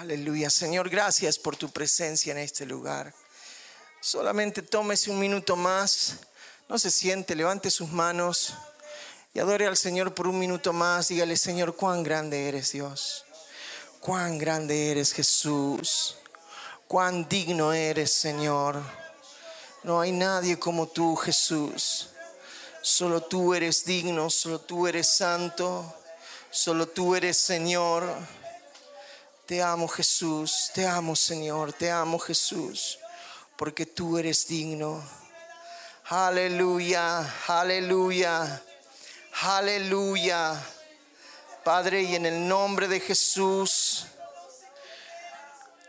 Aleluya. Señor, gracias por tu presencia en este lugar. Solamente tómese un minuto más. No se siente, levante sus manos y adore al Señor por un minuto más. Dígale, Señor, cuán grande eres Dios. Cuán grande eres Jesús. Cuán digno eres, Señor. No hay nadie como tú, Jesús. Solo tú eres digno, solo tú eres santo, solo tú eres Señor. Te amo Jesús, te amo Señor, te amo Jesús, porque tú eres digno. Aleluya, aleluya, aleluya. Padre, y en el nombre de Jesús,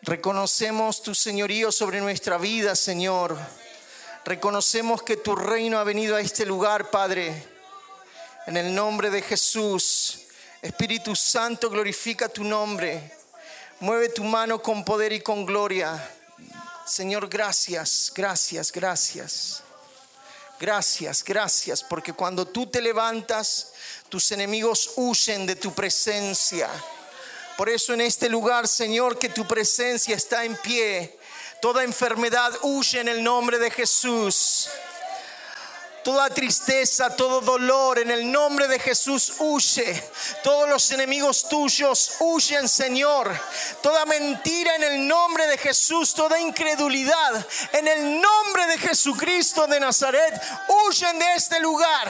reconocemos tu señorío sobre nuestra vida, Señor. Reconocemos que tu reino ha venido a este lugar, Padre. En el nombre de Jesús, Espíritu Santo, glorifica tu nombre. Mueve tu mano con poder y con gloria. Señor, gracias, gracias, gracias. Gracias, gracias, porque cuando tú te levantas, tus enemigos huyen de tu presencia. Por eso en este lugar, Señor, que tu presencia está en pie. Toda enfermedad huye en el nombre de Jesús. Toda tristeza, todo dolor en el nombre de Jesús huye. Todos los enemigos tuyos huyen, Señor. Toda mentira en el nombre de Jesús, toda incredulidad en el nombre de Jesucristo de Nazaret huyen de este lugar.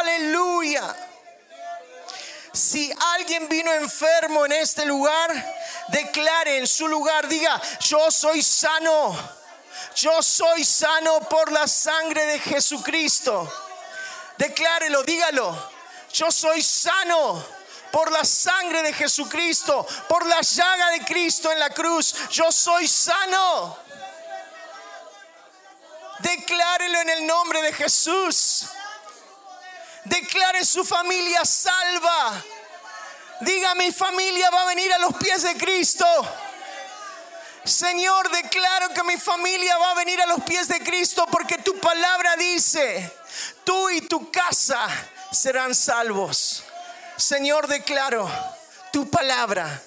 Aleluya. Si alguien vino enfermo en este lugar, declare en su lugar, diga, yo soy sano yo soy sano por la sangre de Jesucristo. Declárelo, dígalo. Yo soy sano por la sangre de Jesucristo, por la llaga de Cristo en la cruz. Yo soy sano. Declárelo en el nombre de Jesús. Declare su familia salva. Diga, mi familia va a venir a los pies de Cristo. Señor, declaro que mi familia va a venir a los pies de Cristo porque tu palabra dice, tú y tu casa serán salvos. Señor, declaro tu palabra,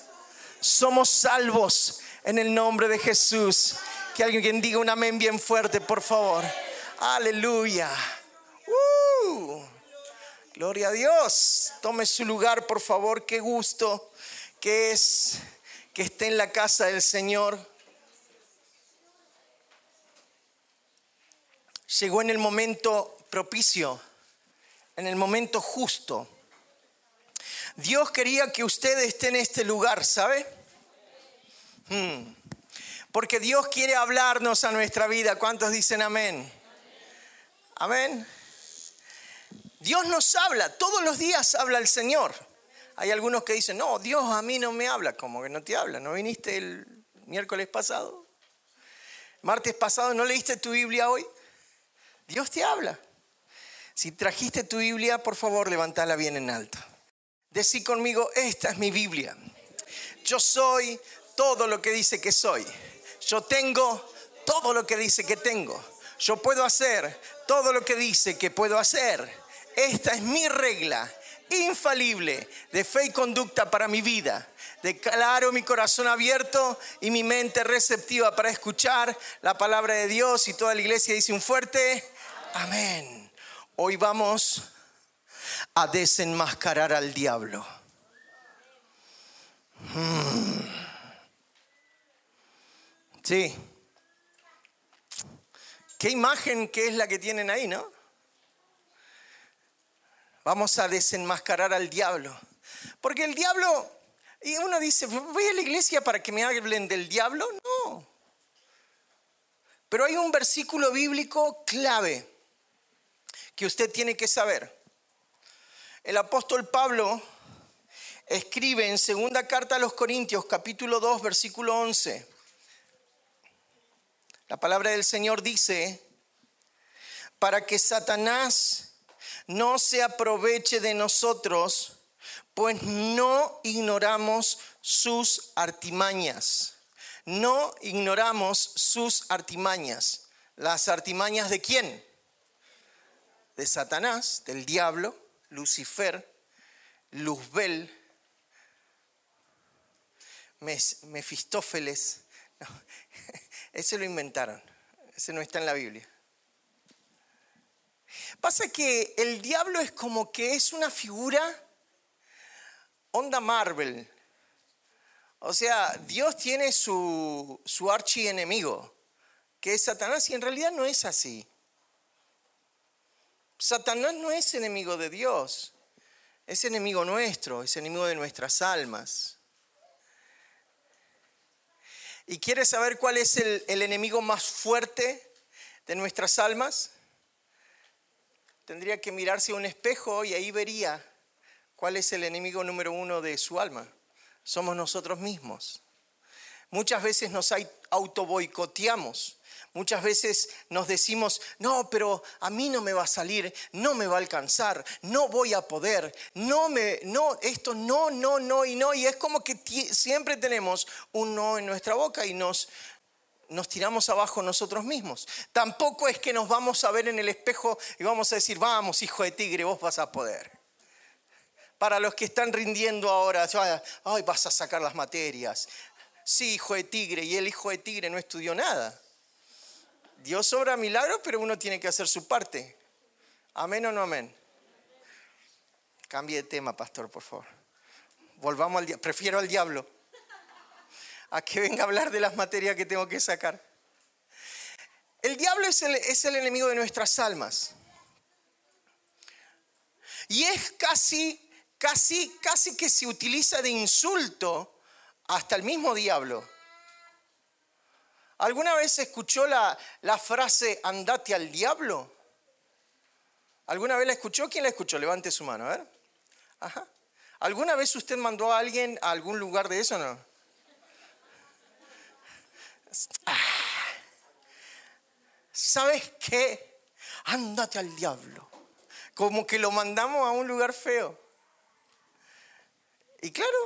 somos salvos en el nombre de Jesús. Que alguien diga un amén bien fuerte, por favor. Aleluya. Uh, gloria a Dios. Tome su lugar, por favor. Qué gusto que es que esté en la casa del Señor. Llegó en el momento propicio, en el momento justo. Dios quería que usted esté en este lugar, ¿sabe? Hmm. Porque Dios quiere hablarnos a nuestra vida. ¿Cuántos dicen amén? Amén. Dios nos habla, todos los días habla el Señor. Hay algunos que dicen, no, Dios a mí no me habla, como que no te habla. ¿No viniste el miércoles pasado? ¿Martes pasado no leíste tu Biblia hoy? Dios te habla. Si trajiste tu Biblia, por favor, levántala bien en alto. Decí conmigo, esta es mi Biblia. Yo soy todo lo que dice que soy. Yo tengo todo lo que dice que tengo. Yo puedo hacer todo lo que dice que puedo hacer. Esta es mi regla infalible de fe y conducta para mi vida. Declaro mi corazón abierto y mi mente receptiva para escuchar la palabra de Dios y toda la iglesia dice un fuerte amén. Hoy vamos a desenmascarar al diablo. Hmm. Sí. ¿Qué imagen que es la que tienen ahí, no? Vamos a desenmascarar al diablo. Porque el diablo, y uno dice, voy a la iglesia para que me hablen del diablo. No. Pero hay un versículo bíblico clave que usted tiene que saber. El apóstol Pablo escribe en segunda carta a los Corintios, capítulo 2, versículo 11. La palabra del Señor dice, para que Satanás no se aproveche de nosotros, pues no ignoramos sus artimañas. No ignoramos sus artimañas. ¿Las artimañas de quién? De Satanás, del diablo, Lucifer, Luzbel. Mefistófeles. No, ese lo inventaron, ese no está en la Biblia. Pasa que el diablo es como que es una figura onda Marvel. O sea, Dios tiene su, su archienemigo, que es Satanás, y en realidad no es así. Satanás no es enemigo de Dios, es enemigo nuestro, es enemigo de nuestras almas. ¿Y quieres saber cuál es el, el enemigo más fuerte de nuestras almas? Tendría que mirarse a un espejo y ahí vería cuál es el enemigo número uno de su alma. Somos nosotros mismos. Muchas veces nos autoboicoteamos. Muchas veces nos decimos, no, pero a mí no me va a salir, no me va a alcanzar, no voy a poder, no me, no, esto no, no, no y no. Y es como que siempre tenemos un no en nuestra boca y nos, nos tiramos abajo nosotros mismos. Tampoco es que nos vamos a ver en el espejo y vamos a decir, vamos, hijo de tigre, vos vas a poder. Para los que están rindiendo ahora, ay, vas a sacar las materias. Sí, hijo de tigre, y el hijo de tigre no estudió nada. Dios obra milagros, pero uno tiene que hacer su parte. Amén o no amén. Cambie de tema, pastor, por favor. Volvamos al diablo. Prefiero al diablo a que venga a hablar de las materias que tengo que sacar. El diablo es el, es el enemigo de nuestras almas. Y es casi, casi, casi que se utiliza de insulto hasta el mismo diablo. ¿Alguna vez escuchó la, la, frase andate al diablo? ¿Alguna vez la escuchó? ¿Quién la escuchó? Levante su mano, a ver. Ajá. ¿Alguna vez usted mandó a alguien a algún lugar de eso o no? Ah. ¿Sabes qué? Ándate al diablo. Como que lo mandamos a un lugar feo. Y claro,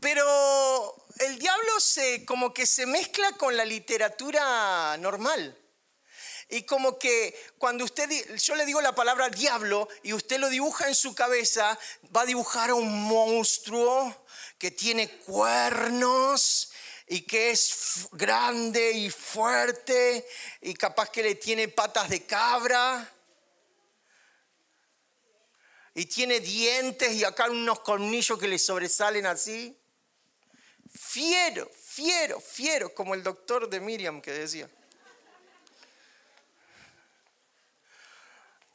pero el diablo se como que se mezcla con la literatura normal. Y como que cuando usted, yo le digo la palabra diablo y usted lo dibuja en su cabeza, va a dibujar a un monstruo que tiene cuernos y que es grande y fuerte y capaz que le tiene patas de cabra y tiene dientes y acá unos colmillos que le sobresalen así. Fiero, fiero, fiero, como el doctor de Miriam que decía.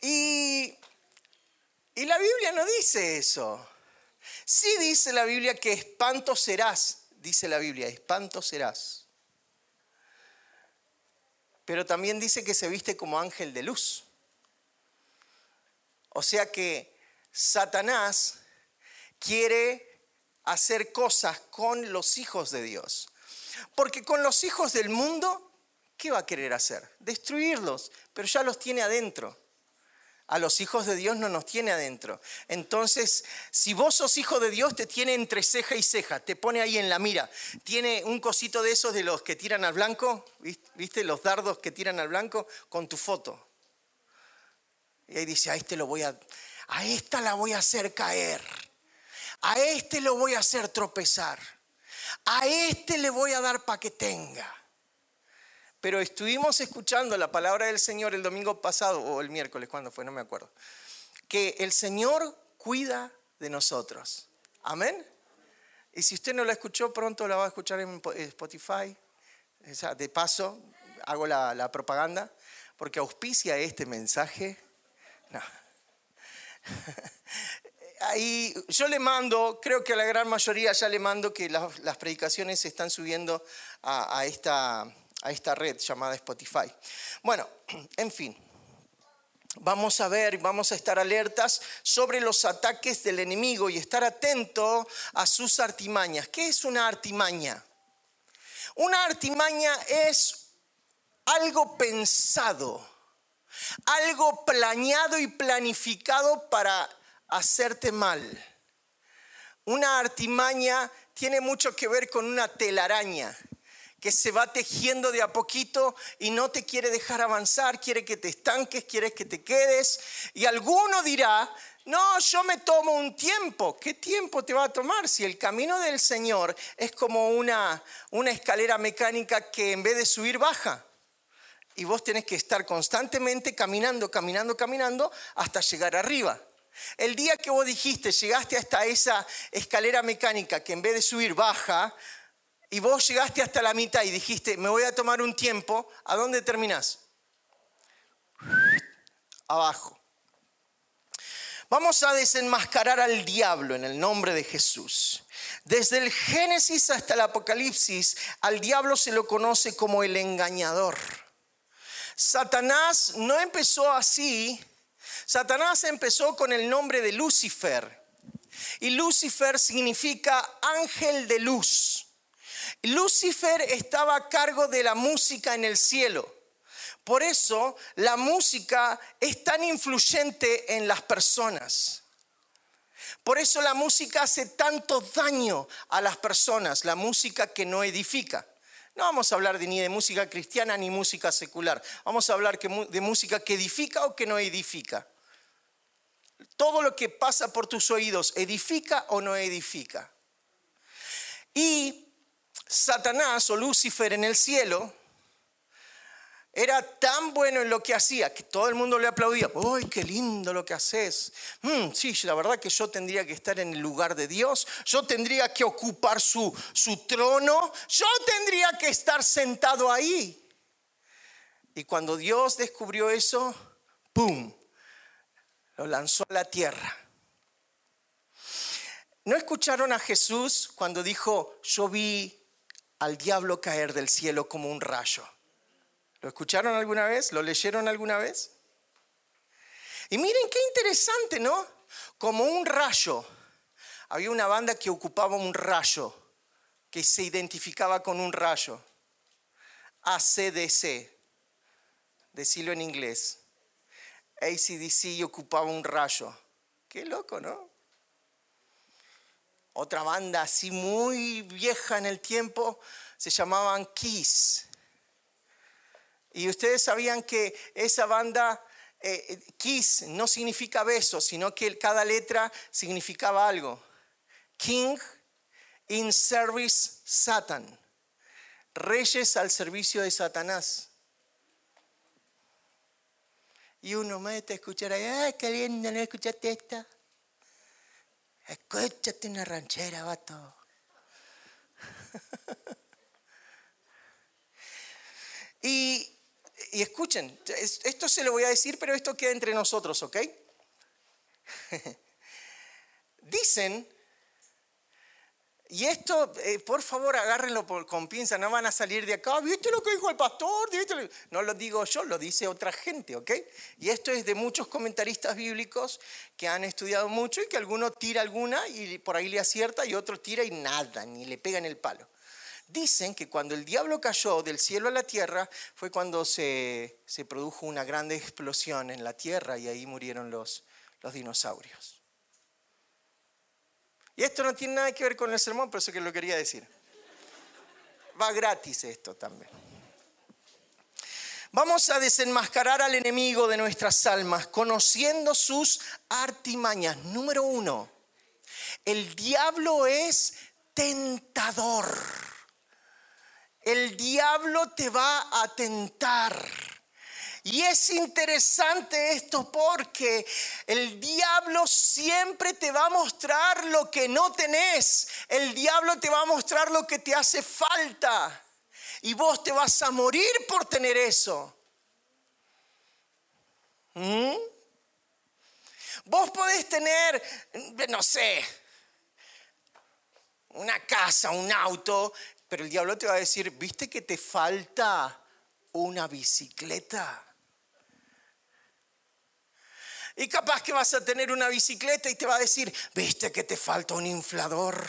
Y, y la Biblia no dice eso. Sí dice la Biblia que espanto serás dice la Biblia, espanto serás. Pero también dice que se viste como ángel de luz. O sea que Satanás quiere hacer cosas con los hijos de Dios. Porque con los hijos del mundo, ¿qué va a querer hacer? Destruirlos, pero ya los tiene adentro. A los hijos de Dios no nos tiene adentro. Entonces, si vos sos hijo de Dios, te tiene entre ceja y ceja, te pone ahí en la mira. Tiene un cosito de esos de los que tiran al blanco, ¿viste? Los dardos que tiran al blanco con tu foto. Y ahí dice, a este lo voy a, a esta la voy a hacer caer. A este lo voy a hacer tropezar. A este le voy a dar para que tenga. Pero estuvimos escuchando la palabra del Señor el domingo pasado, o el miércoles, cuando fue, no me acuerdo, que el Señor cuida de nosotros. Amén. Y si usted no la escuchó, pronto la va a escuchar en Spotify. De paso, hago la, propaganda, porque auspicia este mensaje. No. Ahí yo le mando, creo que a la gran mayoría ya le mando que las, predicaciones se están subiendo a esta a esta red llamada Spotify. Bueno, en fin. Vamos a ver, vamos a estar alertas sobre los ataques del enemigo y estar atento a sus artimañas. ¿Qué es una artimaña? Una artimaña es algo pensado, algo planeado y planificado para hacerte mal. Una artimaña tiene mucho que ver con una telaraña que se va tejiendo de a poquito y no te quiere dejar avanzar, quiere que te estanques, quiere que te quedes. Y alguno dirá, No, yo me tomo un tiempo. ¿Qué tiempo te va a tomar si el camino del Señor es como una, una escalera mecánica que en vez de subir baja? Y vos tenés que estar constantemente caminando, caminando, caminando hasta llegar arriba. El día que vos dijiste, llegaste hasta esa escalera mecánica que en vez de subir baja, y vos llegaste hasta la mitad y dijiste, me voy a tomar un tiempo, ¿a dónde terminás? Abajo. Vamos a desenmascarar al diablo en el nombre de Jesús. Desde el Génesis hasta el Apocalipsis, al diablo se lo conoce como el engañador. Satanás no empezó así. Satanás empezó con el nombre de Lucifer. Y Lucifer significa ángel de luz. Lucifer estaba a cargo de la música en el cielo. Por eso la música es tan influyente en las personas. Por eso la música hace tanto daño a las personas, la música que no edifica. No vamos a hablar de, ni de música cristiana ni música secular. Vamos a hablar de música que edifica o que no edifica. Todo lo que pasa por tus oídos, ¿edifica o no edifica? Y Satanás o Lucifer en el cielo era tan bueno en lo que hacía que todo el mundo le aplaudía. ¡Ay, qué lindo lo que haces! Mm, sí, la verdad que yo tendría que estar en el lugar de Dios. Yo tendría que ocupar su, su trono. Yo tendría que estar sentado ahí. Y cuando Dios descubrió eso, ¡pum! Lo lanzó a la tierra. ¿No escucharon a Jesús cuando dijo, yo vi al diablo caer del cielo como un rayo? ¿Lo escucharon alguna vez? ¿Lo leyeron alguna vez? Y miren qué interesante, ¿no? Como un rayo. Había una banda que ocupaba un rayo, que se identificaba con un rayo. ACDC, decirlo en inglés. ACDC ocupaba un rayo. Qué loco, ¿no? Otra banda así muy vieja en el tiempo se llamaban Kiss. Y ustedes sabían que esa banda eh, eh, Kiss no significa beso, sino que cada letra significaba algo. King in service Satan. Reyes al servicio de Satanás. Y uno mete a escuchar ¡ay, qué lindo! ¿No escuchaste esta? Escúchate una ranchera, vato. y y escuchen, esto se lo voy a decir, pero esto queda entre nosotros, ¿ok? Dicen, y esto, eh, por favor, agárrenlo con pinza, no van a salir de acá, ¿viste lo que dijo el pastor? No lo digo yo, lo dice otra gente, ¿ok? Y esto es de muchos comentaristas bíblicos que han estudiado mucho y que alguno tira alguna y por ahí le acierta y otro tira y nada, ni le pega en el palo. Dicen que cuando el diablo cayó del cielo a la tierra fue cuando se, produjo una gran explosión en la tierra y ahí murieron los, los dinosaurios. Y esto no tiene nada que ver con el sermón, pero eso que lo quería decir. Va gratis esto también. Vamos a desenmascarar al enemigo de nuestras almas conociendo sus artimañas. Número uno, el diablo es tentador el diablo te va a tentar. Y es interesante esto porque el diablo siempre te va a mostrar lo que no tenés. El diablo te va a mostrar lo que te hace falta. Y vos te vas a morir por tener eso. ¿Mm? Vos podés tener, no sé, una casa, un auto, pero el diablo te va a decir, ¿viste que te falta una bicicleta? Y capaz que vas a tener una bicicleta y te va a decir, ¿viste que te falta un inflador?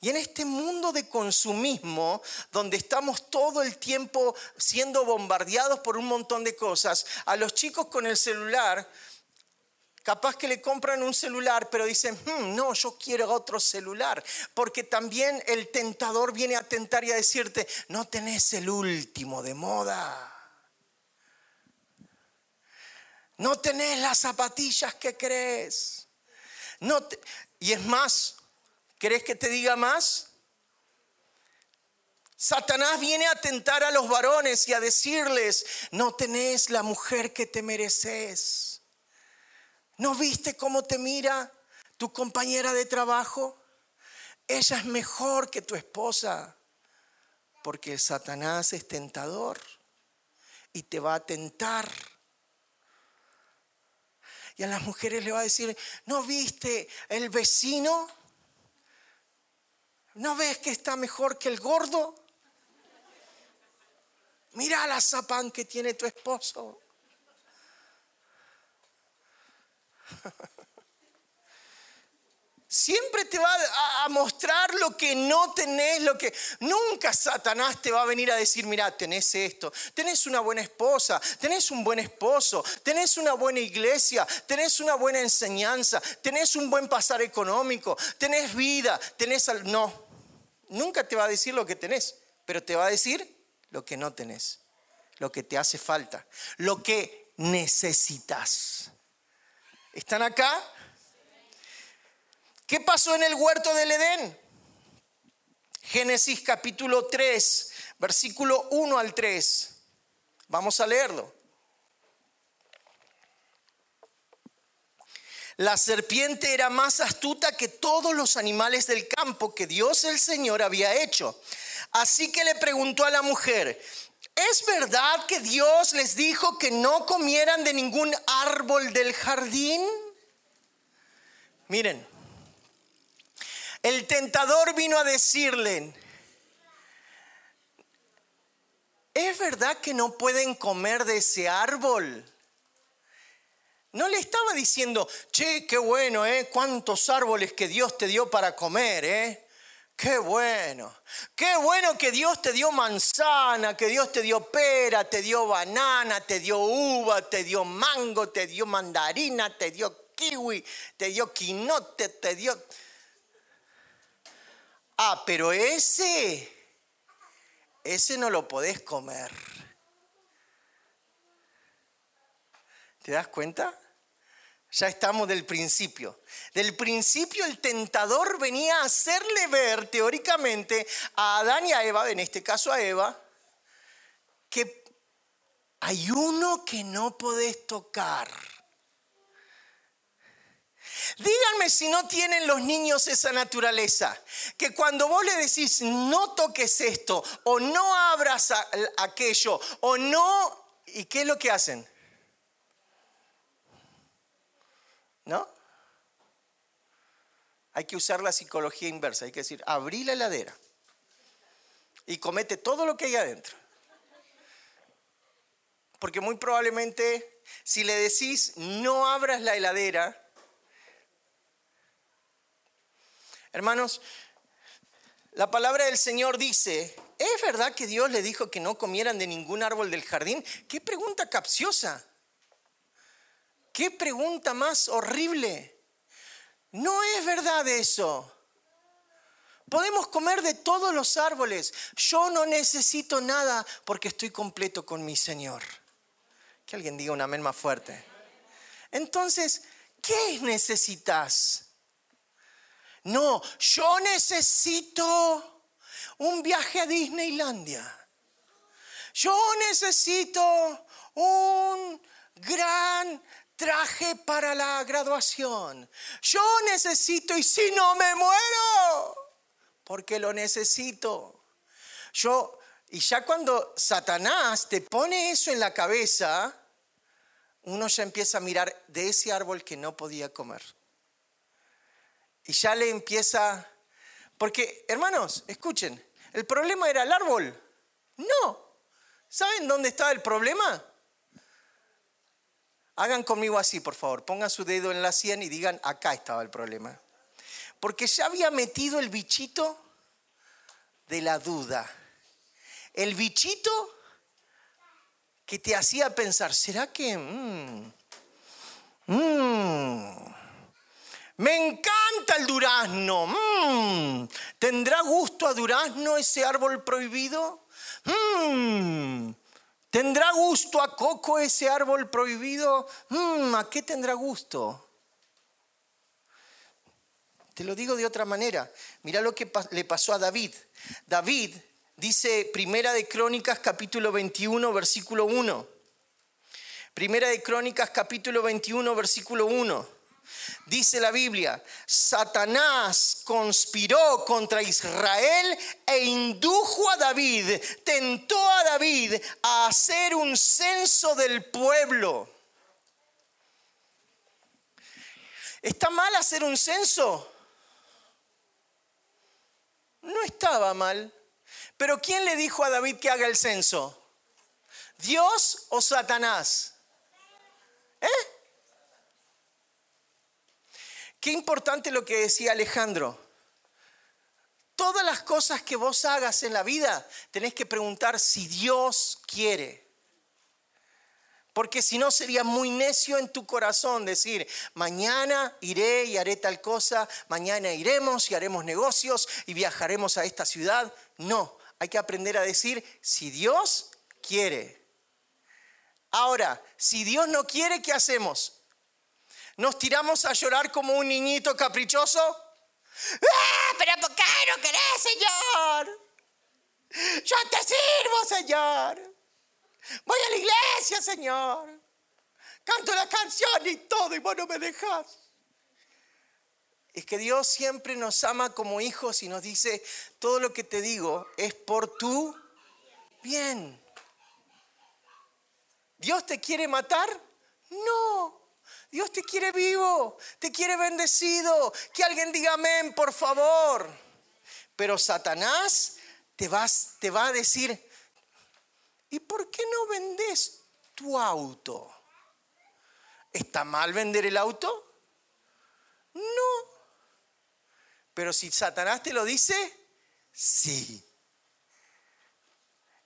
Y en este mundo de consumismo, donde estamos todo el tiempo siendo bombardeados por un montón de cosas, a los chicos con el celular Capaz que le compran un celular, pero dicen, hmm, no, yo quiero otro celular. Porque también el tentador viene a tentar y a decirte, no tenés el último de moda. No tenés las zapatillas que crees. No Y es más, ¿querés que te diga más? Satanás viene a tentar a los varones y a decirles, no tenés la mujer que te mereces. ¿No viste cómo te mira tu compañera de trabajo? Ella es mejor que tu esposa, porque Satanás es tentador y te va a tentar. Y a las mujeres le va a decir, ¿no viste el vecino? ¿No ves que está mejor que el gordo? Mira la zapán que tiene tu esposo. Siempre te va a mostrar lo que no tenés, lo que nunca Satanás te va a venir a decir, mira, tenés esto, tenés una buena esposa, tenés un buen esposo, tenés una buena iglesia, tenés una buena enseñanza, tenés un buen pasar económico, tenés vida, tenés... Al... No, nunca te va a decir lo que tenés, pero te va a decir lo que no tenés, lo que te hace falta, lo que necesitas. ¿Están acá? ¿Qué pasó en el huerto del Edén? Génesis capítulo 3, versículo 1 al 3. Vamos a leerlo. La serpiente era más astuta que todos los animales del campo que Dios el Señor había hecho. Así que le preguntó a la mujer, ¿es verdad que Dios les dijo que no comieran de ningún árbol del jardín? Miren, el tentador vino a decirle, ¿es verdad que no pueden comer de ese árbol? No le estaba diciendo, che, qué bueno, ¿eh? Cuántos árboles que Dios te dio para comer, ¿eh? Qué bueno, qué bueno que Dios te dio manzana, que Dios te dio pera, te dio banana, te dio uva, te dio mango, te dio mandarina, te dio kiwi, te dio quinote, te dio... Ah, pero ese, ese no lo podés comer. ¿Te das cuenta? Ya estamos del principio. Del principio el tentador venía a hacerle ver teóricamente a Adán y a Eva, en este caso a Eva, que hay uno que no podés tocar. Díganme si no tienen los niños esa naturaleza, que cuando vos le decís no toques esto o no abras aquello o no, ¿y qué es lo que hacen? ¿No? Hay que usar la psicología inversa, hay que decir, abrí la heladera y comete todo lo que hay adentro. Porque muy probablemente si le decís no abras la heladera, hermanos, la palabra del Señor dice, ¿es verdad que Dios le dijo que no comieran de ningún árbol del jardín? Qué pregunta capciosa. Qué pregunta más horrible. No es verdad eso. Podemos comer de todos los árboles. Yo no necesito nada porque estoy completo con mi Señor. Que alguien diga un amén más fuerte. Entonces, ¿qué necesitas? No, yo necesito un viaje a Disneylandia. Yo necesito un gran traje para la graduación. Yo necesito y si no me muero, porque lo necesito. Yo, y ya cuando Satanás te pone eso en la cabeza, uno ya empieza a mirar de ese árbol que no podía comer. Y ya le empieza, porque hermanos, escuchen, el problema era el árbol. No. ¿Saben dónde estaba el problema? Hagan conmigo así, por favor. Pongan su dedo en la sien y digan, acá estaba el problema. Porque ya había metido el bichito de la duda. El bichito que te hacía pensar, ¿será que... Mm, mm, me encanta el durazno. Mm, ¿Tendrá gusto a durazno ese árbol prohibido? ¿Tendrá gusto a coco ese árbol prohibido? Mm, ¿A qué tendrá gusto? Te lo digo de otra manera. Mira lo que le pasó a David. David dice Primera de Crónicas capítulo 21 versículo 1. Primera de Crónicas capítulo 21 versículo 1. Dice la Biblia, Satanás conspiró contra Israel e indujo a David, tentó a David a hacer un censo del pueblo. ¿Está mal hacer un censo? No estaba mal. Pero ¿quién le dijo a David que haga el censo? ¿Dios o Satanás? ¿Eh? Qué importante lo que decía Alejandro. Todas las cosas que vos hagas en la vida, tenés que preguntar si Dios quiere. Porque si no sería muy necio en tu corazón decir, mañana iré y haré tal cosa, mañana iremos y haremos negocios y viajaremos a esta ciudad. No, hay que aprender a decir, si Dios quiere. Ahora, si Dios no quiere, ¿qué hacemos? Nos tiramos a llorar como un niñito caprichoso. ¡Ah, pero por qué no querés, Señor? Yo te sirvo, Señor. Voy a la iglesia, Señor. Canto la canción y todo y vos no me dejas. Es que Dios siempre nos ama como hijos y nos dice, todo lo que te digo es por tu bien. ¿Dios te quiere matar? No. Dios te quiere vivo, te quiere bendecido. Que alguien diga amén, por favor. Pero Satanás te, vas, te va a decir, ¿y por qué no vendes tu auto? ¿Está mal vender el auto? No. Pero si Satanás te lo dice, sí.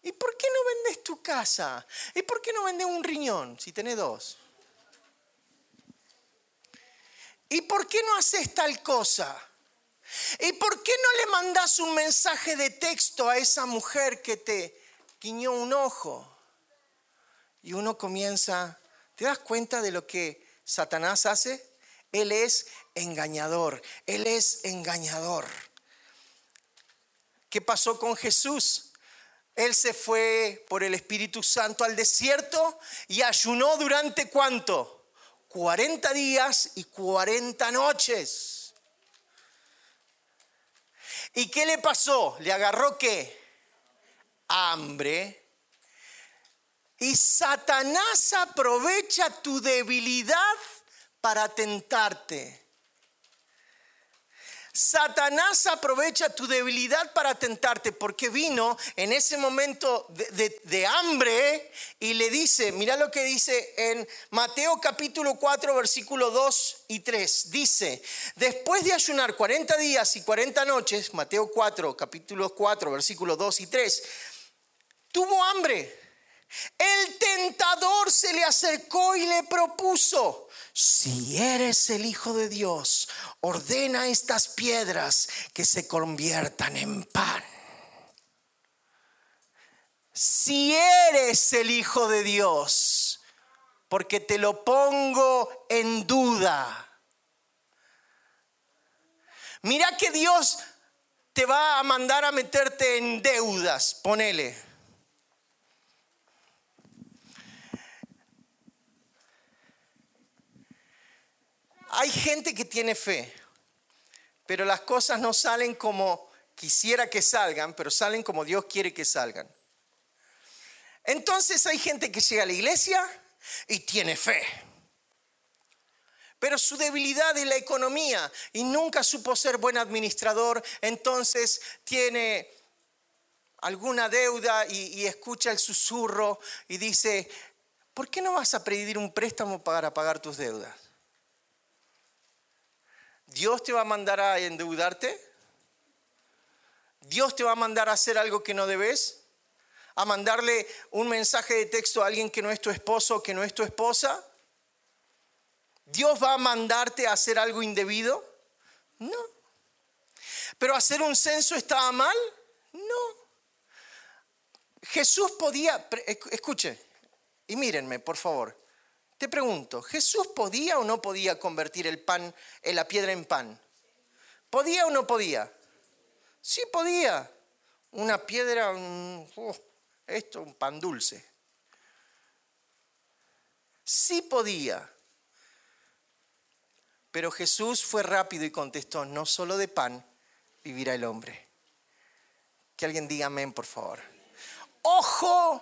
¿Y por qué no vendes tu casa? ¿Y por qué no vendes un riñón si tenés dos? ¿Y por qué no haces tal cosa? ¿Y por qué no le mandas un mensaje de texto a esa mujer que te guiñó un ojo? Y uno comienza, ¿te das cuenta de lo que Satanás hace? Él es engañador, él es engañador. ¿Qué pasó con Jesús? Él se fue por el Espíritu Santo al desierto y ayunó durante cuánto? 40 días y 40 noches. ¿Y qué le pasó? ¿Le agarró qué? Hambre. Y Satanás aprovecha tu debilidad para tentarte. Satanás aprovecha tu debilidad para tentarte porque vino en ese momento de, hambre y le dice, mira lo que dice en Mateo capítulo 4 versículo 2 y 3. Dice, después de ayunar 40 días y 40 noches, Mateo 4 capítulo 4 versículo 2 y 3, tuvo hambre. El tentador se le acercó y le propuso, si eres el Hijo de Dios, ordena estas piedras que se conviertan en pan. Si eres el Hijo de Dios, porque te lo pongo en duda. Mira que Dios te va a mandar a meterte en deudas, ponele. Hay gente que tiene fe, pero las cosas no salen como quisiera que salgan, pero salen como Dios quiere que salgan. Entonces hay gente que llega a la iglesia y tiene fe. Pero su debilidad es la economía y nunca supo ser buen administrador, entonces tiene alguna deuda y, escucha el susurro y dice, ¿por qué no vas a pedir un préstamo para pagar tus deudas? Dios te va a mandar a endeudarte. Dios te va a mandar a hacer algo que no debes. A mandarle un mensaje de texto a alguien que no es tu esposo o que no es tu esposa. Dios va a mandarte a hacer algo indebido. No. Pero hacer un censo estaba mal. No. Jesús podía, escuche, y mírenme, por favor. Te pregunto, ¿Jesús podía o no podía convertir el pan, en la piedra en pan? ¿Podía o no podía? Sí podía. Una piedra, uh, esto, un pan dulce. Sí podía. Pero Jesús fue rápido y contestó, no solo de pan vivirá el hombre. Que alguien diga amén, por favor. Ojo,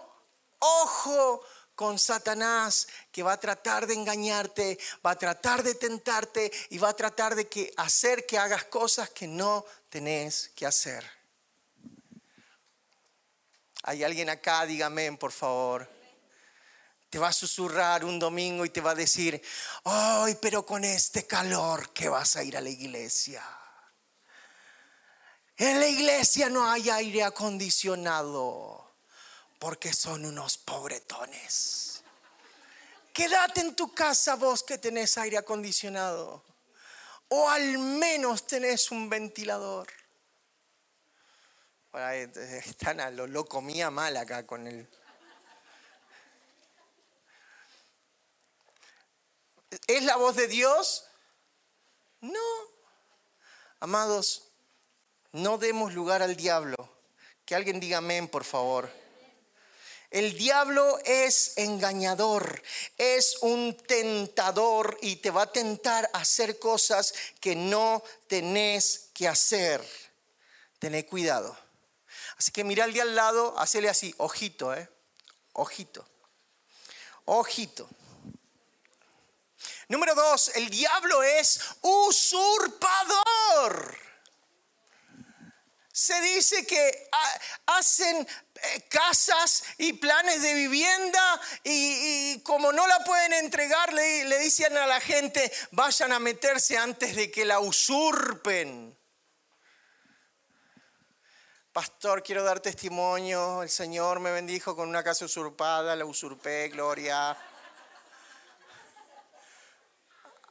ojo con Satanás que va a tratar de engañarte, va a tratar de tentarte y va a tratar de que hacer que hagas cosas que no tenés que hacer. Hay alguien acá, dígame por favor. Te va a susurrar un domingo y te va a decir, ay, pero con este calor que vas a ir a la iglesia. En la iglesia no hay aire acondicionado porque son unos pobretones. Quédate en tu casa vos que tenés aire acondicionado o al menos tenés un ventilador. están a lo, lo comía mal acá con el... ¿Es la voz de Dios? No. Amados, no demos lugar al diablo. Que alguien diga amén, por favor. El diablo es engañador, es un tentador y te va a tentar a hacer cosas que no tenés que hacer. Tené cuidado. Así que mira al de al lado, hacele así, ojito, ¿eh? Ojito. Ojito. Número dos, el diablo es usurpador se dice que hacen casas y planes de vivienda y, como no la pueden entregar, le, le dicen a la gente, vayan a meterse antes de que la usurpen. Pastor, quiero dar testimonio, el Señor me bendijo con una casa usurpada, la usurpé, gloria.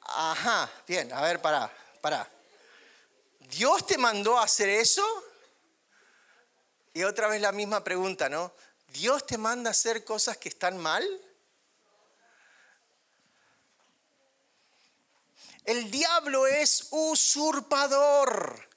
Ajá, bien, a ver, pará, pará. ¿Dios te mandó a hacer eso? Y otra vez la misma pregunta, ¿no? ¿Dios te manda a hacer cosas que están mal? El diablo es usurpador.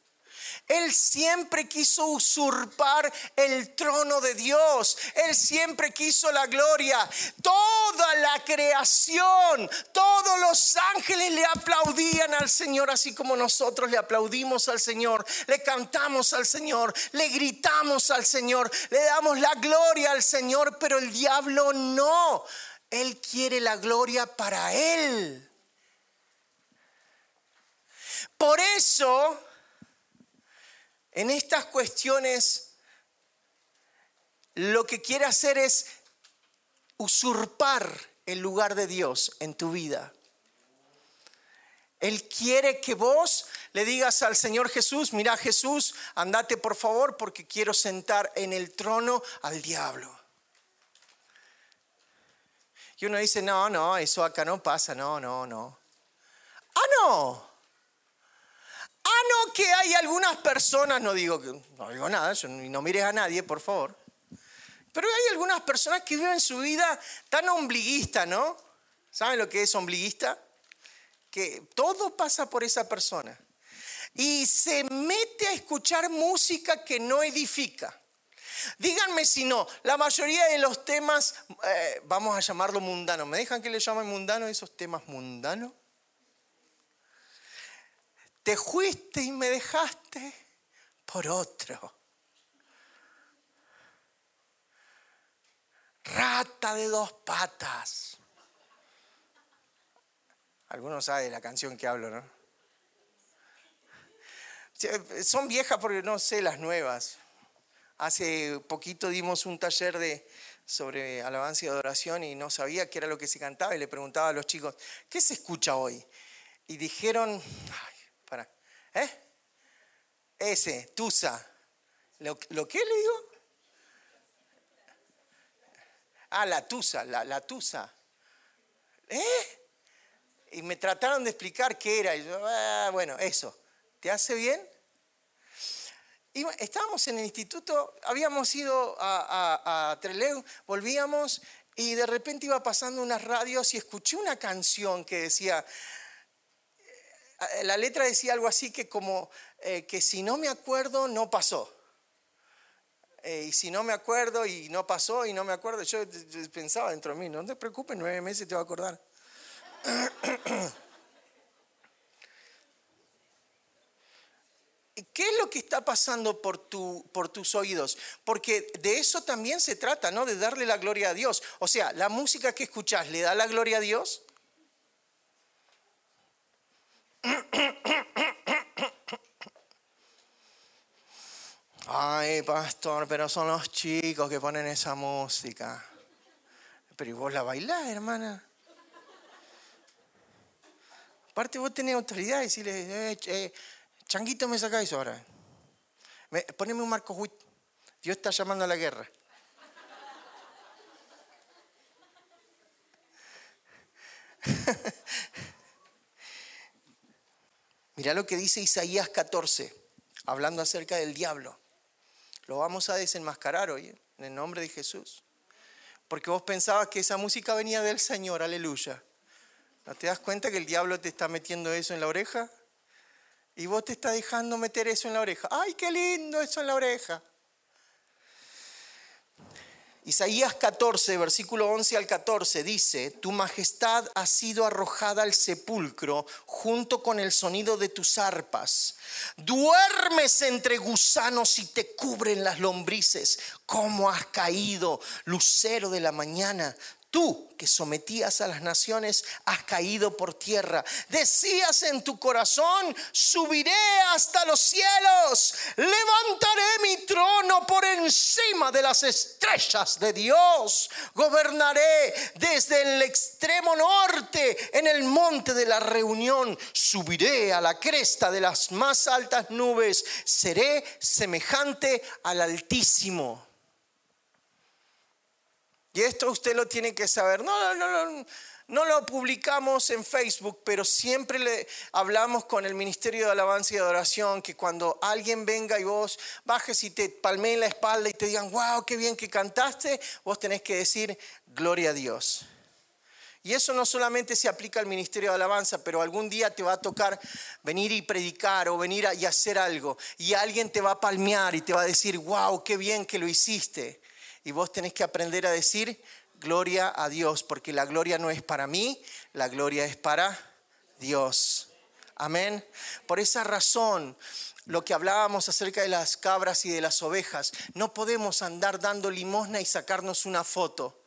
Él siempre quiso usurpar el trono de Dios. Él siempre quiso la gloria. Toda la creación, todos los ángeles le aplaudían al Señor, así como nosotros le aplaudimos al Señor, le cantamos al Señor, le gritamos al Señor, le damos la gloria al Señor, pero el diablo no. Él quiere la gloria para Él. Por eso en estas cuestiones lo que quiere hacer es usurpar el lugar de Dios en tu vida. Él quiere que vos le digas al Señor Jesús, mira Jesús, andate por favor porque quiero sentar en el trono al diablo. Y uno dice, no, no, eso acá no pasa, no, no, no. Ah, no. Ah, no, que hay algunas personas, no digo no digo nada, no mires a nadie, por favor. Pero hay algunas personas que viven su vida tan ombliguista, ¿no? ¿Saben lo que es ombliguista? Que todo pasa por esa persona. Y se mete a escuchar música que no edifica. Díganme si no, la mayoría de los temas, eh, vamos a llamarlo mundano. ¿Me dejan que le llamen mundano esos temas mundanos? Te fuiste y me dejaste por otro. Rata de dos patas. Algunos saben la canción que hablo, ¿no? Son viejas porque no sé las nuevas. Hace poquito dimos un taller de, sobre alabanza y adoración y no sabía qué era lo que se cantaba y le preguntaba a los chicos, ¿qué se escucha hoy? Y dijeron, ¿Eh? Ese, Tusa. ¿Lo, ¿Lo qué le digo? Ah, la Tusa, la, la Tusa. ¿Eh? Y me trataron de explicar qué era. Y yo, ah, bueno, eso. ¿Te hace bien? estábamos en el instituto, habíamos ido a, a, Trelew, volvíamos y de repente iba pasando unas radios y escuché una canción que decía, la letra decía algo así que como eh, que si no me acuerdo, no pasó. Eh, y si no me acuerdo y no pasó y no me acuerdo, yo pensaba dentro de mí, no te preocupes, nueve meses te va a acordar. ¿Qué es lo que está pasando por, tu, por tus oídos? Porque de eso también se trata, ¿no? De darle la gloria a Dios. O sea, la música que escuchas, ¿le da la gloria a Dios? Ay, pastor, pero son los chicos que ponen esa música. Pero ¿y vos la bailás, hermana? Aparte vos tenés autoridad y decirle, eh, changuito me sacáis ahora. poneme un marco Witt. Dios está llamando a la guerra. Mira lo que dice Isaías 14, hablando acerca del diablo. Lo vamos a desenmascarar hoy, en el nombre de Jesús. Porque vos pensabas que esa música venía del Señor, aleluya. ¿No te das cuenta que el diablo te está metiendo eso en la oreja? Y vos te estás dejando meter eso en la oreja. ¡Ay, qué lindo eso en la oreja! Isaías 14, versículo 11 al 14 dice, Tu majestad ha sido arrojada al sepulcro junto con el sonido de tus arpas. Duermes entre gusanos y te cubren las lombrices. ¿Cómo has caído, lucero de la mañana? Tú que sometías a las naciones has caído por tierra. Decías en tu corazón, subiré hasta los cielos, levantaré mi trono por encima de las estrellas de Dios, gobernaré desde el extremo norte en el monte de la reunión, subiré a la cresta de las más altas nubes, seré semejante al Altísimo. Y esto usted lo tiene que saber. No, no, no, no lo publicamos en Facebook, pero siempre le hablamos con el Ministerio de Alabanza y Adoración que cuando alguien venga y vos bajes y te palmeen la espalda y te digan, wow, qué bien que cantaste, vos tenés que decir, gloria a Dios. Y eso no solamente se aplica al Ministerio de Alabanza, pero algún día te va a tocar venir y predicar o venir y hacer algo. Y alguien te va a palmear y te va a decir, wow, qué bien que lo hiciste. Y vos tenés que aprender a decir gloria a Dios, porque la gloria no es para mí, la gloria es para Dios. Amén. Por esa razón, lo que hablábamos acerca de las cabras y de las ovejas, no podemos andar dando limosna y sacarnos una foto.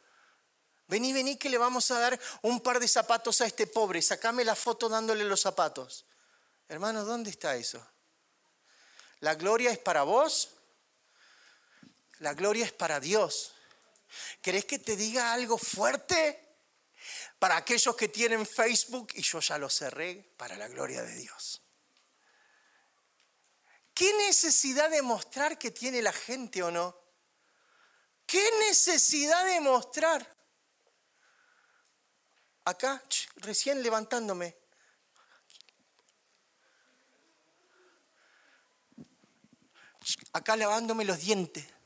Vení, vení que le vamos a dar un par de zapatos a este pobre, sacame la foto dándole los zapatos. Hermano, ¿dónde está eso? La gloria es para vos la gloria es para Dios. ¿Querés que te diga algo fuerte? Para aquellos que tienen Facebook, y yo ya lo cerré, para la gloria de Dios. ¿Qué necesidad de mostrar que tiene la gente o no? ¿Qué necesidad de mostrar? Acá, recién levantándome. Acá lavándome los dientes.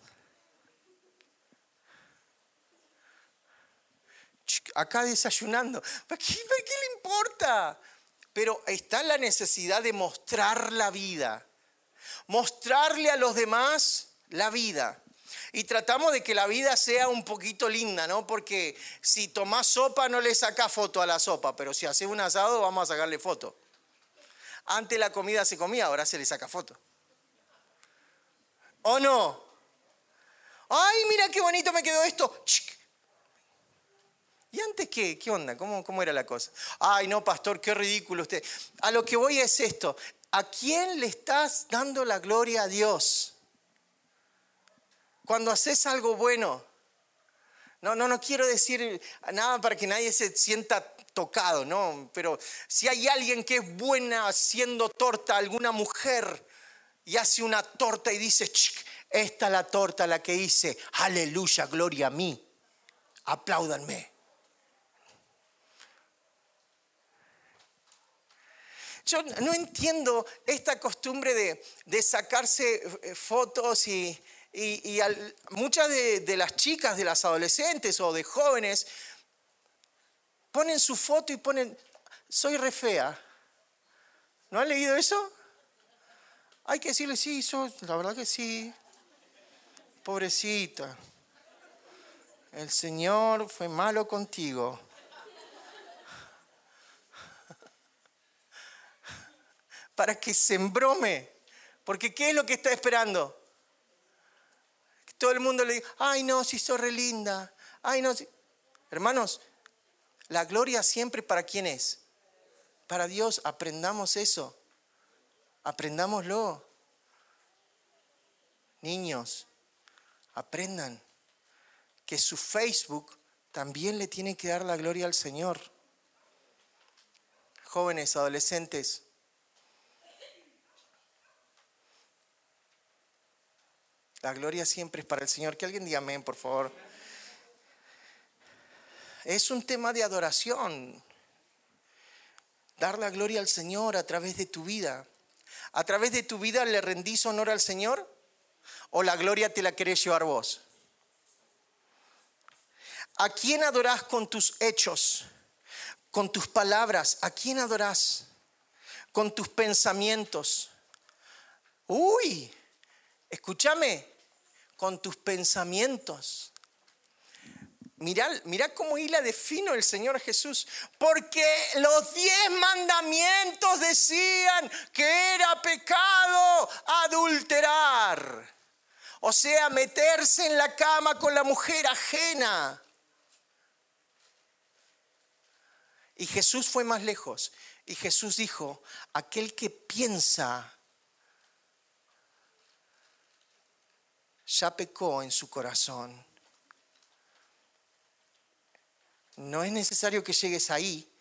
Acá desayunando. ¿Para qué, le importa? Pero está la necesidad de mostrar la vida, mostrarle a los demás la vida. Y tratamos de que la vida sea un poquito linda, ¿no? Porque si tomás sopa no le saca foto a la sopa, pero si hace un asado vamos a sacarle foto. Antes la comida se comía, ahora se le saca foto. ¿O no? Ay, mira qué bonito me quedó esto. ¿Y antes qué? ¿Qué onda? ¿Cómo, ¿Cómo era la cosa? Ay, no, pastor, qué ridículo usted. A lo que voy es esto. ¿A quién le estás dando la gloria a Dios? Cuando haces algo bueno. No, no, no quiero decir nada para que nadie se sienta tocado, no. Pero si hay alguien que es buena haciendo torta, alguna mujer, y hace una torta y dice, esta es la torta la que hice, aleluya, gloria a mí, apláudanme. Yo no entiendo esta costumbre de, sacarse eh, fotos y, muchas de, las chicas, de las adolescentes o de jóvenes, ponen su foto y ponen, soy re fea. ¿No han leído eso? Hay que decirle, sí, la verdad que sí. Pobrecita. El Señor fue malo contigo. Para que se embrome. Porque ¿qué es lo que está esperando? Todo el mundo le diga, ay no, si sos re linda. Ay no. Hermanos, la gloria siempre para quién es. Para Dios, aprendamos eso. Aprendámoslo. Niños, aprendan que su Facebook también le tiene que dar la gloria al Señor. Jóvenes, adolescentes, la gloria siempre es para el Señor. Que alguien diga amén, por favor. Es un tema de adoración. Dar la gloria al Señor a través de tu vida. ¿A través de tu vida le rendís honor al Señor? ¿O la gloria te la querés llevar vos? ¿A quién adorás con tus hechos? ¿Con tus palabras? ¿A quién adorás? ¿Con tus pensamientos? Uy, escúchame, con tus pensamientos. Mira, mira cómo hila de fino el Señor Jesús. Porque los diez mandamientos decían que era pecado adulterar. O sea, meterse en la cama con la mujer ajena. Y Jesús fue más lejos. Y Jesús dijo, aquel que piensa ya pecó en su corazón. No es necesario que llegues ahí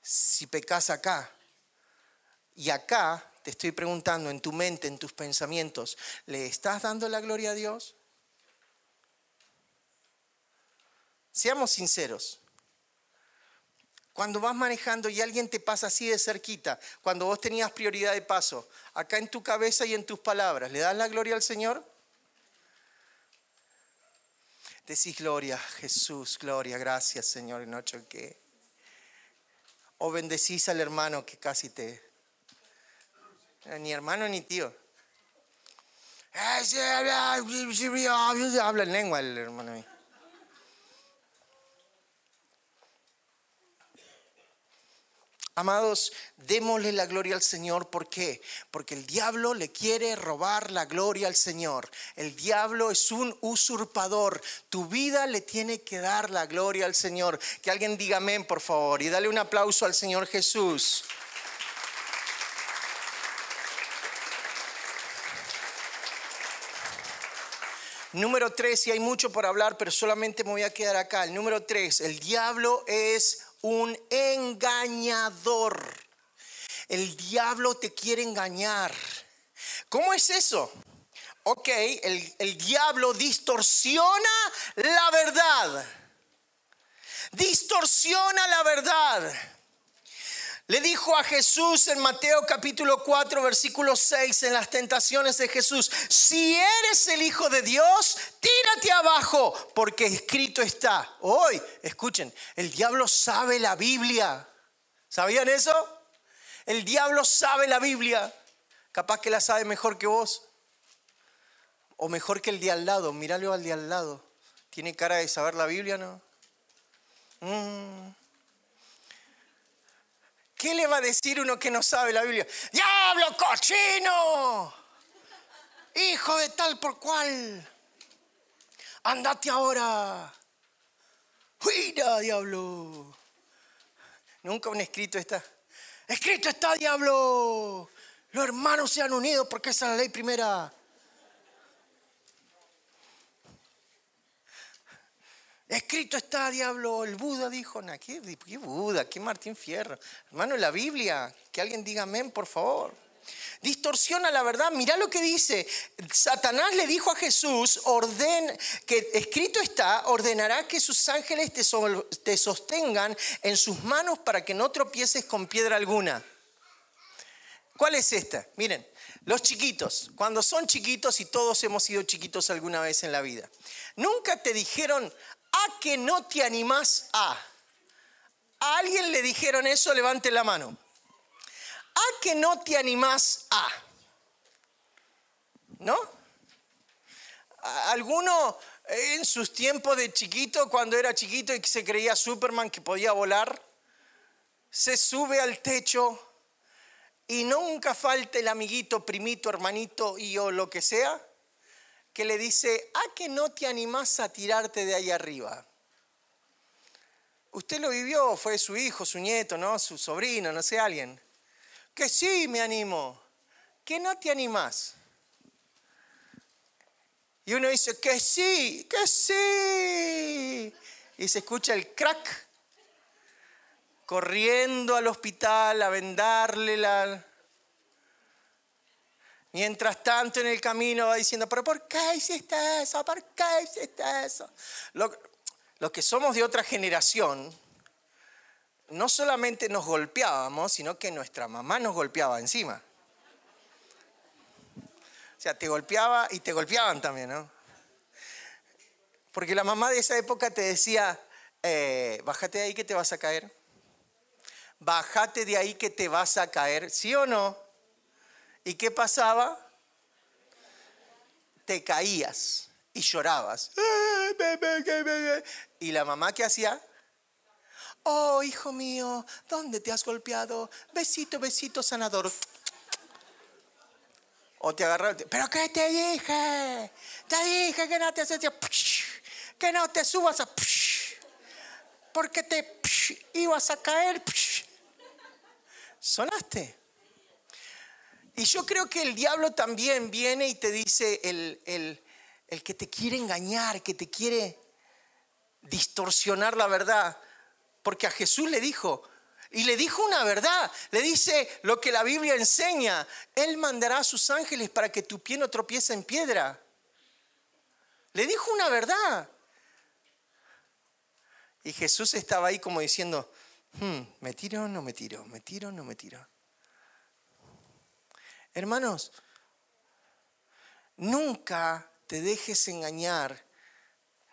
si pecas acá. Y acá te estoy preguntando en tu mente, en tus pensamientos, ¿le estás dando la gloria a Dios? Seamos sinceros. Cuando vas manejando y alguien te pasa así de cerquita, cuando vos tenías prioridad de paso, acá en tu cabeza y en tus palabras, ¿le das la gloria al Señor? Decís gloria, Jesús, gloria, gracias Señor, no choqué. O bendecís al hermano que casi te... Ni hermano ni tío. Habla en lengua el hermano. Amados, démosle la gloria al Señor. ¿Por qué? Porque el diablo le quiere robar la gloria al Señor. El diablo es un usurpador. Tu vida le tiene que dar la gloria al Señor. Que alguien diga amén, por favor. Y dale un aplauso al Señor Jesús. Número tres, y hay mucho por hablar, pero solamente me voy a quedar acá. El número tres, el diablo es un engañador. El diablo te quiere engañar. ¿Cómo es eso? Ok, el, el diablo distorsiona la verdad. Distorsiona la verdad. Le dijo a Jesús en Mateo capítulo 4, versículo 6, en las tentaciones de Jesús, si eres el Hijo de Dios, tírate abajo, porque escrito está. Hoy, escuchen, el diablo sabe la Biblia. ¿Sabían eso? El diablo sabe la Biblia. Capaz que la sabe mejor que vos. O mejor que el de al lado. Míralo al de al lado. ¿Tiene cara de saber la Biblia, no? Mm. ¿Qué le va a decir uno que no sabe la Biblia? ¡Diablo cochino! Hijo de tal por cual. Andate ahora. ¡Fuera, diablo! Nunca un escrito está. Escrito está, diablo. Los hermanos se han unido porque esa es la ley primera. Escrito está, diablo, el Buda dijo, ¿qué, ¿qué Buda? ¿Qué Martín Fierro? Hermano, la Biblia, que alguien diga amén, por favor. Distorsiona la verdad. Mira lo que dice. Satanás le dijo a Jesús, orden, que escrito está, ordenará que sus ángeles te, te sostengan en sus manos para que no tropieces con piedra alguna. ¿Cuál es esta? Miren, los chiquitos, cuando son chiquitos y todos hemos sido chiquitos alguna vez en la vida, nunca te dijeron, a que no te animás a. ¿A alguien le dijeron eso? Levante la mano. A que no te animás a. ¿No? ¿Alguno en sus tiempos de chiquito, cuando era chiquito y se creía Superman que podía volar, se sube al techo y nunca falta el amiguito, primito, hermanito y o lo que sea, que le dice, ¿a que no te animás a tirarte de ahí arriba? Usted lo vivió, fue su hijo, su nieto, ¿no? Su sobrino, no sé, alguien. Que sí, me animo. Que no te animás. Y uno dice, que sí, que sí. Y se escucha el crack corriendo al hospital a vendarle la... Mientras tanto en el camino va diciendo, pero ¿por qué hiciste eso? ¿Por qué hiciste eso? Los que somos de otra generación, no solamente nos golpeábamos, sino que nuestra mamá nos golpeaba encima. O sea, te golpeaba y te golpeaban también, ¿no? Porque la mamá de esa época te decía, eh, bájate de ahí que te vas a caer bájate de ahí que te vas a caer, ¿sí o no? ¿Y qué pasaba? Te caías y llorabas. ¿Y la mamá qué hacía? Oh, hijo mío, ¿dónde te has golpeado? Besito, besito sanador. O te agarraba, pero ¿qué te dije? Te dije que no te que no te subas a porque te ibas a caer sonaste. Y yo creo que el diablo también viene y te dice, el, el, que te quiere engañar, que te quiere distorsionar la verdad, porque a Jesús le dijo, y le dijo una verdad, le dice lo que la Biblia enseña, Él mandará a sus ángeles para que tu pie no tropiece en piedra. Le dijo una verdad. Y Jesús estaba ahí como diciendo, Hmm, ¿me tiro no me tiro? ¿Me tiro no me tiro? Hermanos, nunca te dejes engañar,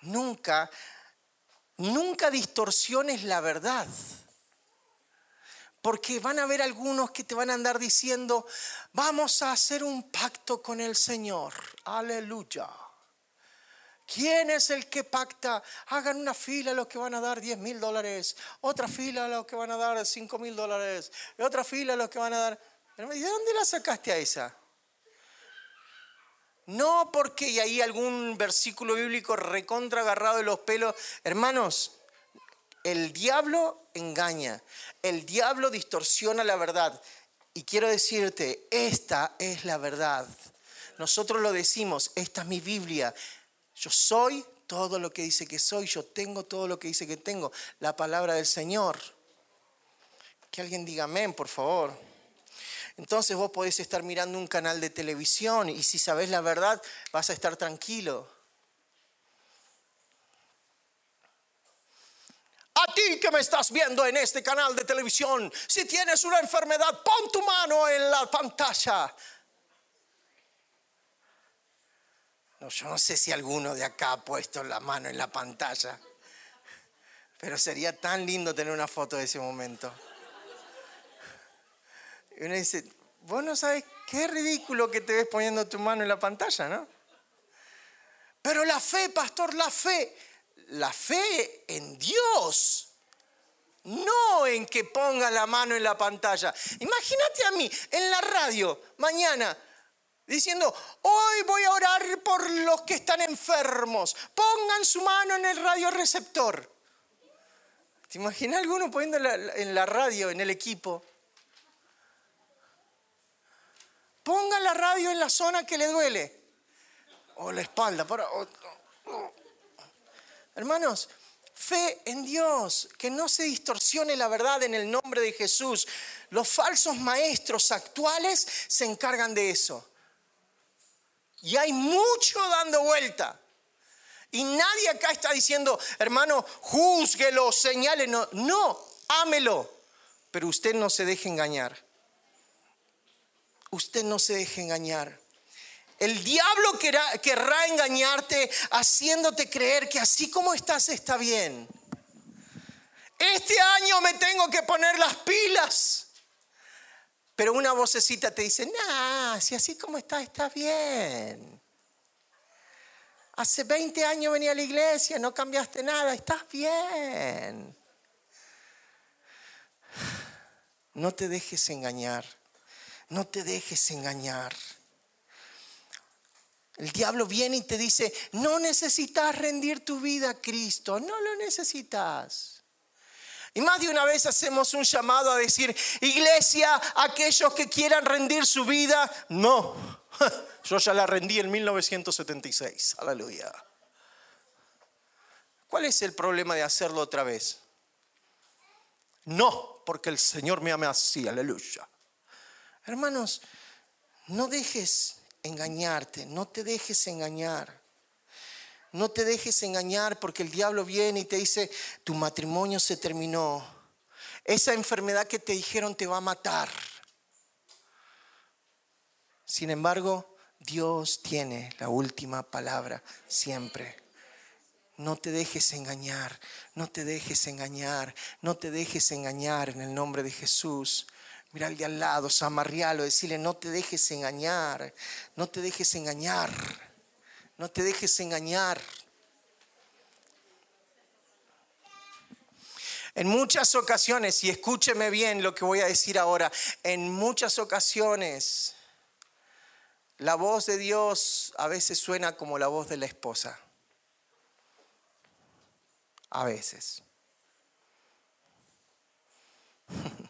nunca, nunca distorsiones la verdad. Porque van a haber algunos que te van a andar diciendo, vamos a hacer un pacto con el Señor. Aleluya. ¿Quién es el que pacta? Hagan una fila los que van a dar 10 mil dólares, otra fila a los que van a dar 5 mil dólares, otra fila a los que van a dar... ¿De dónde la sacaste a esa? No porque hay algún versículo bíblico recontra agarrado de los pelos. Hermanos, el diablo engaña, el diablo distorsiona la verdad. Y quiero decirte, esta es la verdad. Nosotros lo decimos, esta es mi Biblia, yo soy todo lo que dice que soy, yo tengo todo lo que dice que tengo, la palabra del Señor. Que alguien diga amén, por favor. Entonces vos podés estar mirando un canal de televisión y si sabes la verdad vas a estar tranquilo. A ti que me estás viendo en este canal de televisión, si tienes una enfermedad, pon tu mano en la pantalla. No, yo no sé si alguno de acá ha puesto la mano en la pantalla, pero sería tan lindo tener una foto de ese momento. Y uno dice, vos no sabes qué ridículo que te ves poniendo tu mano en la pantalla, ¿no? Pero la fe, pastor, la fe, la fe en Dios, no en que ponga la mano en la pantalla. Imagínate a mí en la radio mañana diciendo, hoy voy a orar por los que están enfermos, pongan su mano en el radioreceptor. ¿Te imaginas alguno poniendo en la radio, en el equipo? Pongan la radio en la zona que le duele. O la espalda. Para, Hermanos, fe en Dios, que no se distorsione la verdad en el nombre de Jesús. Los falsos maestros actuales se encargan de eso. Y hay mucho dando vuelta. Y nadie acá está diciendo, hermano, júzguelo, señale. No, no, ámelo. Pero usted no se deje engañar. Usted no se deje engañar. El diablo querrá, engañarte haciéndote creer que así como estás está bien. Este año me tengo que poner las pilas. Pero una vocecita te dice, nah, si así como estás está bien. Hace 20 años venía a la iglesia, no cambiaste nada, estás bien. No te dejes engañar, no te dejes engañar. El diablo viene y te dice, no necesitas rendir tu vida a Cristo, no lo necesitas. Y más de una vez hacemos un llamado a decir, iglesia, aquellos que quieran rendir su vida, no, Yo ya la rendí en 1976. Aleluya. ¿Cuál es el problema de hacerlo otra vez? No, porque el Señor me ama así. Aleluya. Hermanos, no dejes engañarte, no te dejes engañar. No te dejes engañar porque el diablo viene y te dice, tu matrimonio se terminó. Esa enfermedad que te dijeron te va a matar. Sin embargo, Dios tiene la última palabra siempre. No te dejes engañar, no te dejes engañar, no te dejes engañar en el nombre de Jesús. Mira al de al lado, samarrialo, decirle, no te dejes engañar, no te dejes engañar, no te dejes engañar. En muchas ocasiones, y escúcheme bien lo que voy a decir ahora, en muchas ocasiones la voz de Dios a veces suena como la voz de la esposa. A veces.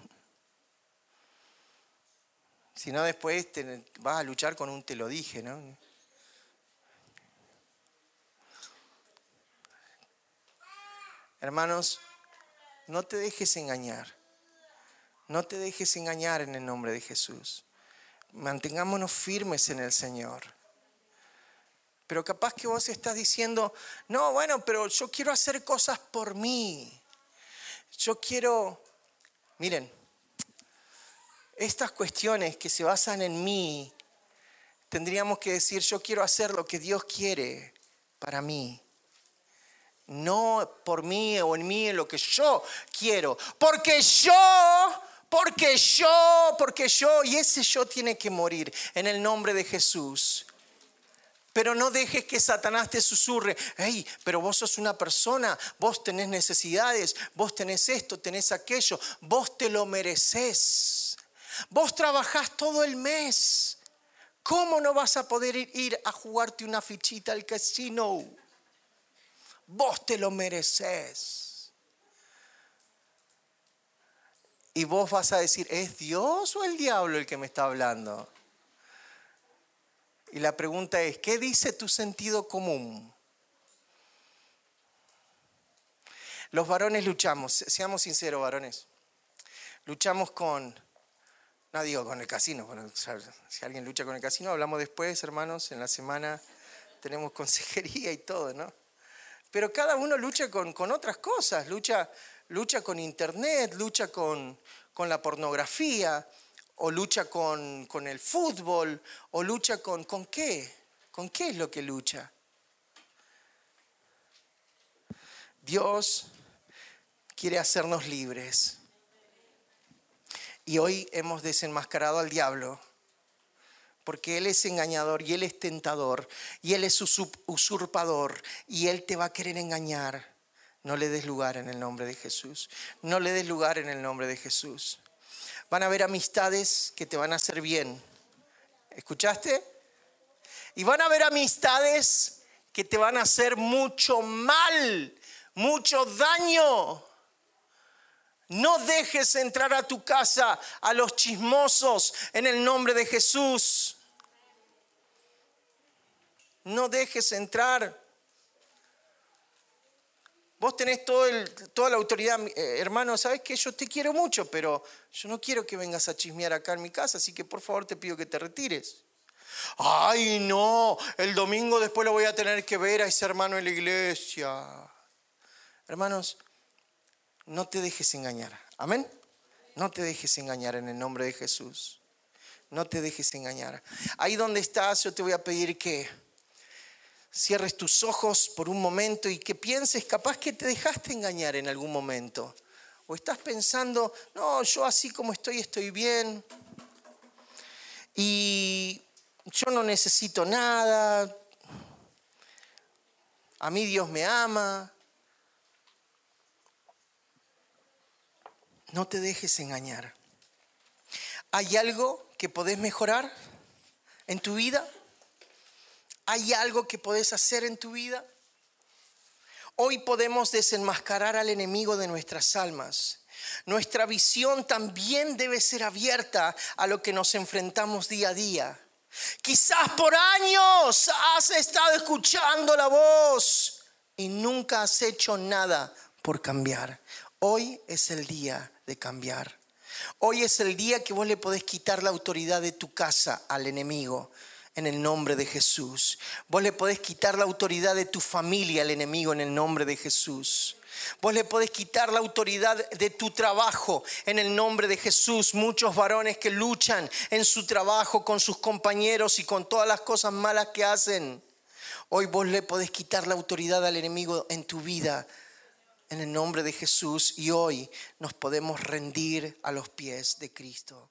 si no, después te vas a luchar con un te lo dije, ¿no? Hermanos, no te dejes engañar. No te dejes engañar en el nombre de Jesús mantengámonos firmes en el Señor. Pero capaz que vos estás diciendo, no, bueno, pero yo quiero hacer cosas por mí. Yo quiero, miren, estas cuestiones que se basan en mí, tendríamos que decir, yo quiero hacer lo que Dios quiere para mí. No por mí o en mí, en lo que yo quiero. Porque yo porque yo, porque yo, y ese yo tiene que morir en el nombre de Jesús. Pero no dejes que Satanás te susurre, hey, pero vos sos una persona, vos tenés necesidades, vos tenés esto, tenés aquello, vos te lo mereces. Vos trabajás todo el mes. ¿Cómo no vas a poder ir a jugarte una fichita al casino? Vos te lo mereces. Y vos vas a decir, ¿es Dios o el diablo el que me está hablando? Y la pregunta es, ¿qué dice tu sentido común? Los varones luchamos, seamos sinceros varones, luchamos con, no digo con el casino, si alguien lucha con el casino, hablamos después, hermanos, en la semana tenemos consejería y todo, ¿no? Pero cada uno lucha con, con otras cosas, lucha lucha con internet, lucha con, la pornografía, o lucha con, con, el fútbol, o lucha con, con qué, con qué es lo que lucha. Dios quiere hacernos libres. Y hoy hemos desenmascarado al diablo, porque Él es engañador y Él es tentador y Él es usurpador y Él te va a querer engañar. No le des lugar en el nombre de Jesús. No le des lugar en el nombre de Jesús. Van a haber amistades que te van a hacer bien. ¿Escuchaste? Y van a haber amistades que te van a hacer mucho mal, mucho daño. No dejes entrar a tu casa a los chismosos en el nombre de Jesús. No dejes entrar. Vos tenés toda la autoridad, eh, hermano, sabes que yo te quiero mucho, pero yo no quiero que vengas a chismear acá en mi casa, así que por favor te pido que te retires. Ay, no, el domingo después lo voy a tener que ver a ese hermano en la iglesia. Hermanos, no te dejes engañar. Amén. No te dejes engañar en el nombre de Jesús. No te dejes engañar. Ahí donde estás, yo te voy a pedir que cierres tus ojos por un momento y que pienses, capaz que te dejaste engañar en algún momento. O estás pensando, no, yo así como estoy, estoy bien. Y yo no necesito nada. A mí Dios me ama. No te dejes engañar. ¿Hay algo que podés mejorar en tu vida? ¿Hay algo que podés hacer en tu vida? Hoy podemos desenmascarar al enemigo de nuestras almas. Nuestra visión también debe ser abierta a lo que nos enfrentamos día a día. Quizás por años has estado escuchando la voz y nunca has hecho nada por cambiar. Hoy es el día de cambiar. Hoy es el día que vos le podés quitar la autoridad de tu casa al enemigo en el nombre de Jesús. Vos le podés quitar la autoridad de tu familia al enemigo en el nombre de Jesús. Vos le podés quitar la autoridad de tu trabajo en el nombre de Jesús. Muchos varones que luchan en su trabajo con sus compañeros y con todas las cosas malas que hacen. Hoy vos le podés quitar la autoridad al enemigo en tu vida en el nombre de Jesús y hoy nos podemos rendir a los pies de Cristo.